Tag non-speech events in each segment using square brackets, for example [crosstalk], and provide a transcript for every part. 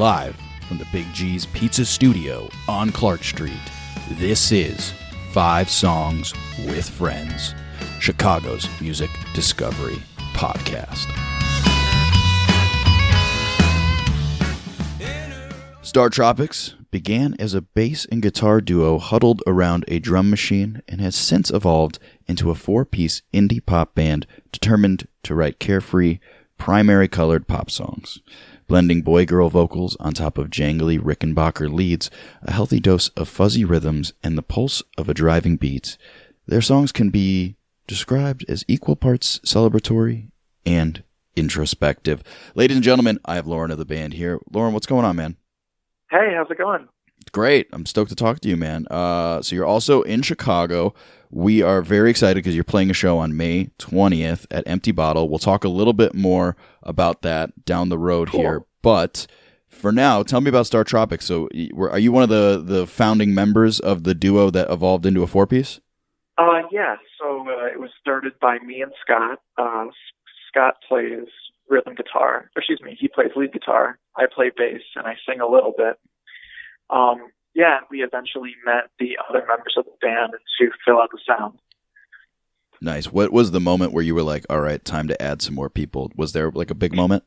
Live from the Big G's Pizza Studio on Clark Street, this is Five Songs with Friends, Chicago's music discovery podcast. Star Tropics began as a bass and guitar duo huddled around a drum machine and has since evolved into a four piece indie pop band determined to write carefree, primary colored pop songs. Blending boy girl vocals on top of jangly Rickenbacker leads, a healthy dose of fuzzy rhythms, and the pulse of a driving beat, their songs can be described as equal parts celebratory and introspective. Ladies and gentlemen, I have Lauren of the band here. Lauren, what's going on, man? Hey, how's it going? Great. I'm stoked to talk to you, man. Uh, so you're also in Chicago. We are very excited because you're playing a show on May 20th at Empty Bottle. We'll talk a little bit more about that down the road Cool. here. But for now, tell me about Star Tropics. So, are you one of the, the founding members of the duo that evolved into a four piece? Uh, yeah, so uh, it was started by me and Scott. Uh, Scott plays rhythm guitar. Or excuse me, he plays lead guitar. I play bass and I sing a little bit. Um, yeah, we eventually met the other members of the band to fill out the sound. Nice. What was the moment where you were like, all right, time to add some more people? Was there like a big moment?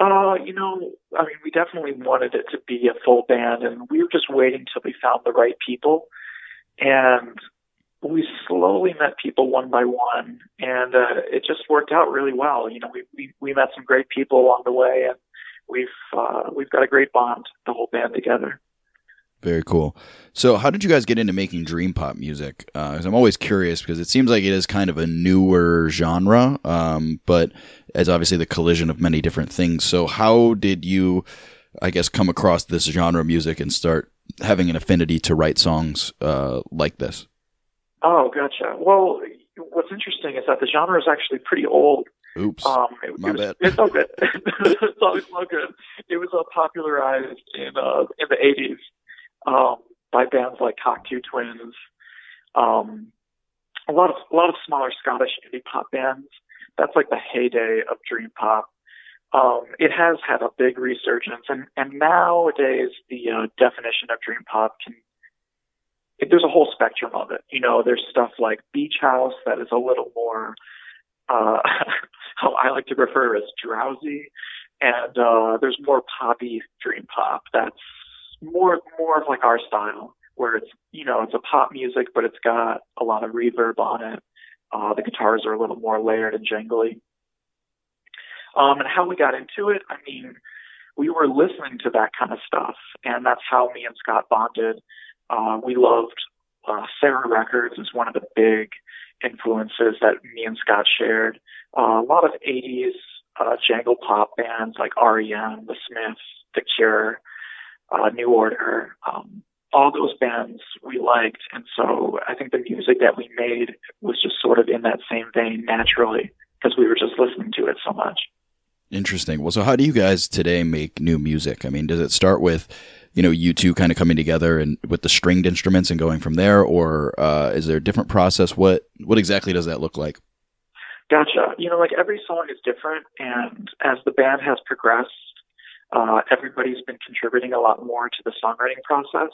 Uh, you know, I mean, we definitely wanted it to be a full band, and we were just waiting till we found the right people. And we slowly met people one by one, and uh, it just worked out really well. You know, we we, we met some great people along the way, and we've uh, we've got a great bond, the whole band together. Very cool. So, how did you guys get into making dream pop music? Because I'm always curious because it seems like it is kind of a newer genre, um, but as obviously the collision of many different things. So, how did you, I guess, come across this genre of music and start having an affinity to write songs uh, like this? Oh, gotcha. Well, what's interesting is that the genre is actually pretty old. Oops. Um, it, My it was, bad. It's all good. [laughs] it's always all good. It was uh, popularized in uh, in the eighties um, by bands like Cocteau Twins. Um, a lot of a lot of smaller Scottish indie pop bands. That's like the heyday of dream pop. Um, it has had a big resurgence, and and nowadays the uh, definition of dream pop can. It, there's a whole spectrum of it. You know, there's stuff like Beach House that is a little more uh, [laughs] how I like to refer as drowsy, and uh, there's more poppy dream pop that's more more of like our style, where it's you know it's a pop music, but it's got a lot of reverb on it. Uh, the guitars are a little more layered and jangly. Um, and how we got into it, I mean, we were listening to that kind of stuff, and that's how me and Scott bonded. Uh, we loved uh, Sarah Records is one of the big influences that me and Scott shared. Uh, a lot of 80s uh, jangle pop bands like REM, The Smiths, The Cure, uh, New Order. Um, all those bands we liked, and so I think the music that we made was just sort of in that same vein naturally because we were just listening to it so much. Interesting. Well, so how do you guys today make new music? I mean, does it start with, you know, you two kind of coming together and with the stringed instruments and going from there, or uh, is there a different process? What what exactly does that look like? Gotcha. You know, like every song is different, and as the band has progressed, uh, everybody's been contributing a lot more to the songwriting process.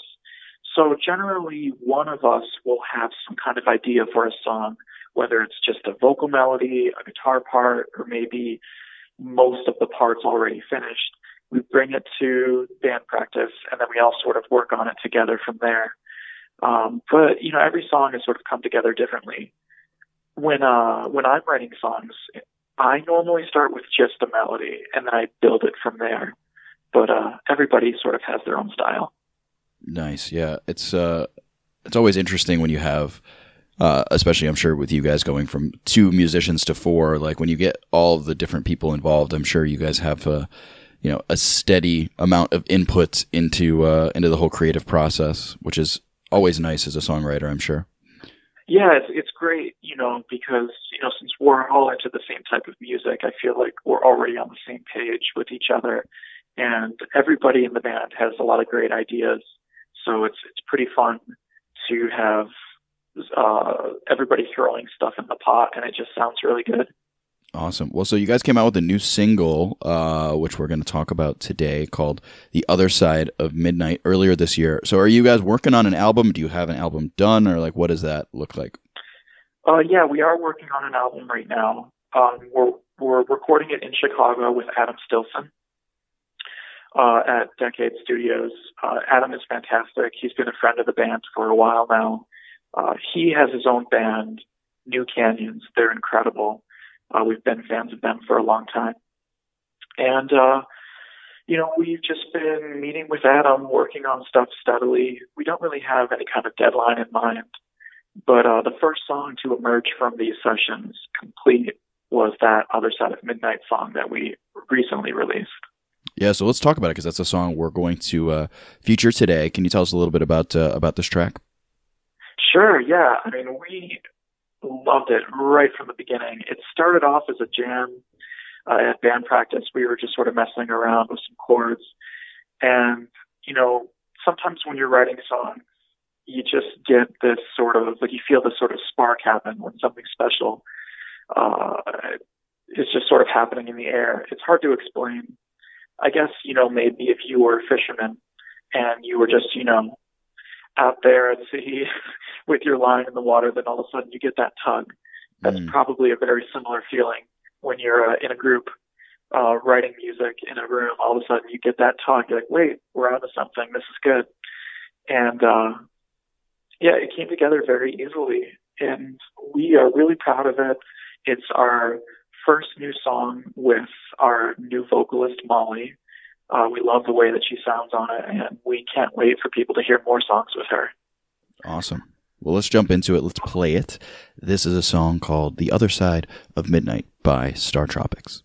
So generally, one of us will have some kind of idea for a song, whether it's just a vocal melody, a guitar part, or maybe most of the parts already finished. We bring it to band practice, and then we all sort of work on it together from there. Um, but you know, every song has sort of come together differently when uh when I'm writing songs, I normally start with just a melody and then I build it from there. But uh everybody sort of has their own style. Nice. Yeah. It's uh it's always interesting when you have uh especially I'm sure with you guys going from two musicians to four, like when you get all the different people involved, I'm sure you guys have a you know, a steady amount of input into uh into the whole creative process, which is always nice as a songwriter, I'm sure. Yeah, it's it's great, you know, because you know since we're all into the same type of music, I feel like we're already on the same page with each other, and everybody in the band has a lot of great ideas. So it's it's pretty fun to have uh, everybody throwing stuff in the pot, and it just sounds really good. Awesome. Well, so you guys came out with a new single, uh, which we're going to talk about today, called "The Other Side of Midnight" earlier this year. So, are you guys working on an album? Do you have an album done, or like what does that look like? Uh, yeah, we are working on an album right now. Um, we're we're recording it in Chicago with Adam Stilson uh, at Decade Studios. Uh, Adam is fantastic. He's been a friend of the band for a while now. Uh, he has his own band, New Canyons. They're incredible. Uh, we've been fans of them for a long time. And, uh, you know, we've just been meeting with Adam, working on stuff steadily. We don't really have any kind of deadline in mind. But uh, the first song to emerge from these sessions complete was that Other Side of Midnight song that we recently released. Yeah, so let's talk about it because that's a song we're going to uh, feature today. Can you tell us a little bit about uh, about this track? Sure. Yeah. I mean, we loved it right from the beginning. It started off as a jam uh, at band practice. We were just sort of messing around with some chords, and you know, sometimes when you're writing songs, you just get this sort of like you feel this sort of spark happen when something special uh, is just sort of happening in the air. It's hard to explain. I guess you know maybe if you were a fisherman and you were just you know out there at sea [laughs] with your line in the water, then all of a sudden you get that tug. That's mm. probably a very similar feeling when you're uh, in a group uh, writing music in a room. All of a sudden you get that tug. You're like, wait, we're onto something. This is good. And uh, yeah, it came together very easily, and we are really proud of it. It's our first new song with our new vocalist Molly. Uh, we love the way that she sounds on it, and we can't wait for people to hear more songs with her. Awesome. Well, let's jump into it. Let's play it. This is a song called The Other Side of Midnight by Star Tropics.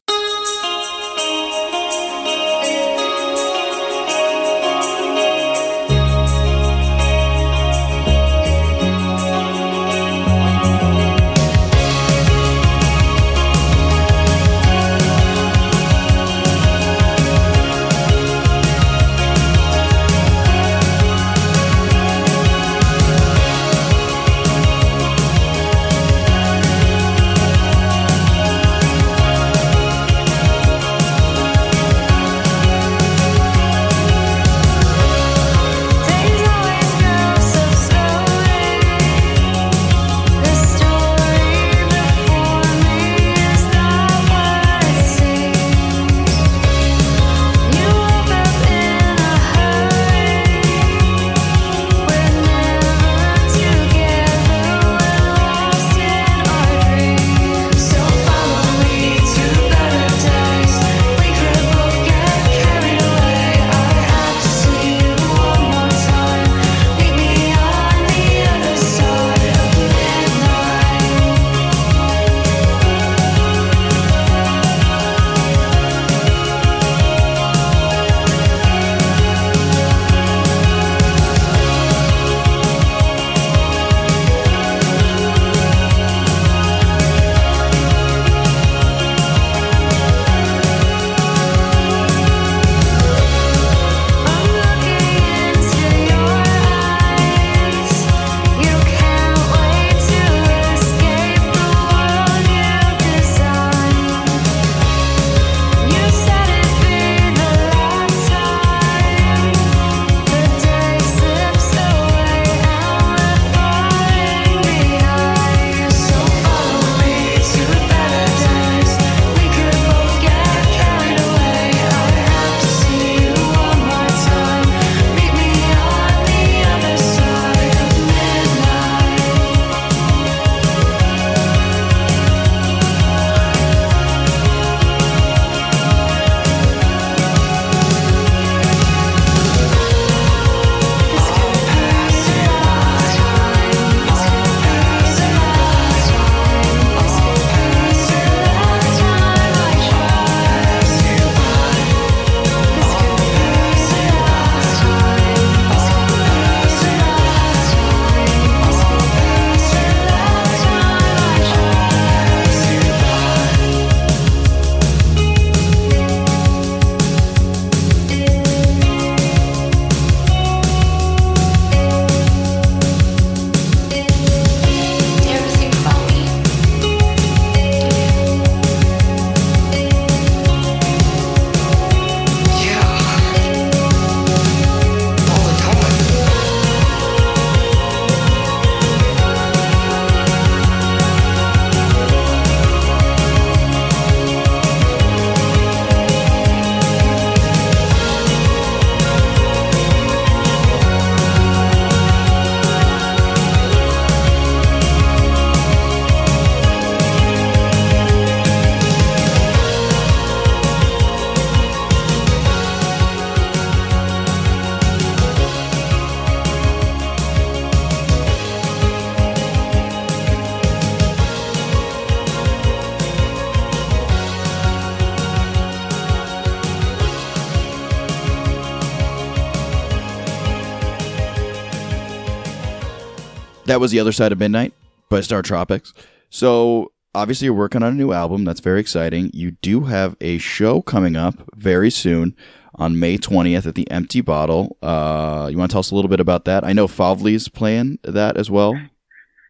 That was The Other Side of Midnight by Star Tropics. So obviously you're working on a new album. That's very exciting. You do have a show coming up very soon on May 20th at the Empty Bottle. Uh, you want to tell us a little bit about that? I know Fauvely's playing that as well.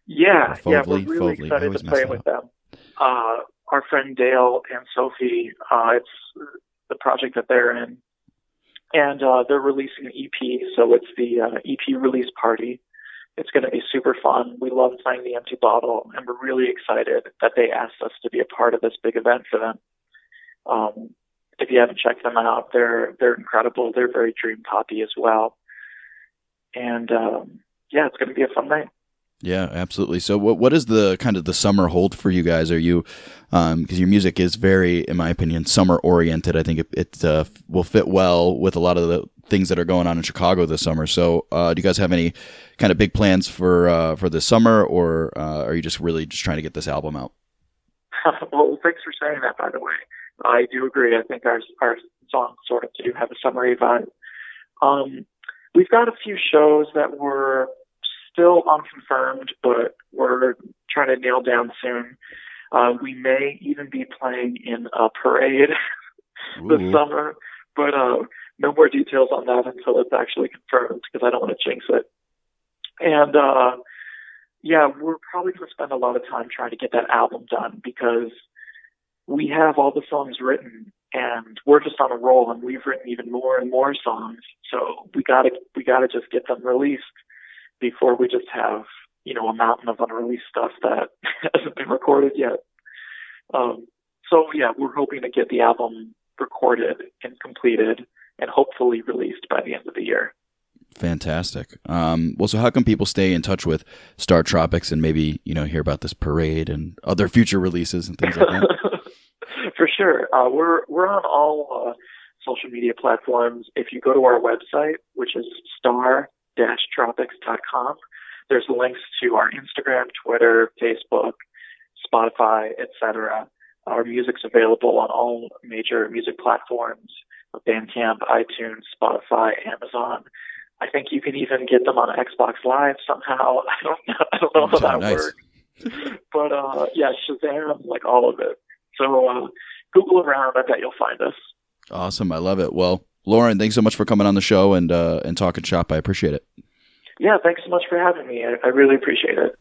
Yeah, Fauvely, yeah, we're really excited to play with them. Uh, our friend Dale and Sophie, uh, it's the project that they're in, and uh, they're releasing an EP. So it's the uh, EP release party. It's going to be super fun. We love playing the Empty Bottle, and we're really excited that they asked us to be a part of this big event for them. Um, if you haven't checked them out, they're they're incredible. They're very dream poppy as well, and um, yeah, it's going to be a fun night. Yeah, absolutely. So, what what is the kind of the summer hold for you guys? Are you because um, your music is very, in my opinion, summer oriented. I think it, it uh, will fit well with a lot of the things that are going on in Chicago this summer. So, uh, do you guys have any kind of big plans for uh, for this summer, or uh, are you just really just trying to get this album out? [laughs] well, thanks for saying that. By the way, I do agree. I think our our songs sort of do have a summery vibe. Um, we've got a few shows that were still unconfirmed, but we're trying to nail down soon. Uh, we may even be playing in a parade [laughs] this summer, but uh, no more details on that until it's actually confirmed because I don't want to jinx it. And uh, yeah, we're probably going to spend a lot of time trying to get that album done because we have all the songs written and we're just on a roll and we've written even more and more songs. So we gotta we gotta just get them released before we just have, you know, a mountain of unreleased stuff that [laughs] hasn't been recorded yet. Um, so yeah, we're hoping to get the album recorded and completed and hopefully released by the end of the year. Fantastic. Um, well, so how can people stay in touch with Star Tropics and maybe you know hear about this parade and other future releases and things like that? [laughs] For sure, uh, we're we're on all uh, social media platforms. If you go to our website, which is star tropics.com. There's links to our Instagram, Twitter, Facebook, Spotify, etc. Our music's available on all major music platforms: Bandcamp, iTunes, Spotify, Amazon. I think you can even get them on Xbox Live somehow. [laughs] I don't know. I don't know how that nice. works. [laughs] but uh, yeah, Shazam, like all of it. So uh, Google around. I bet you'll find us. Awesome. I love it. Well, Lauren, thanks so much for coming on the show and uh, and talking shop. I appreciate it. Yeah, thanks so much for having me. I, I really appreciate it.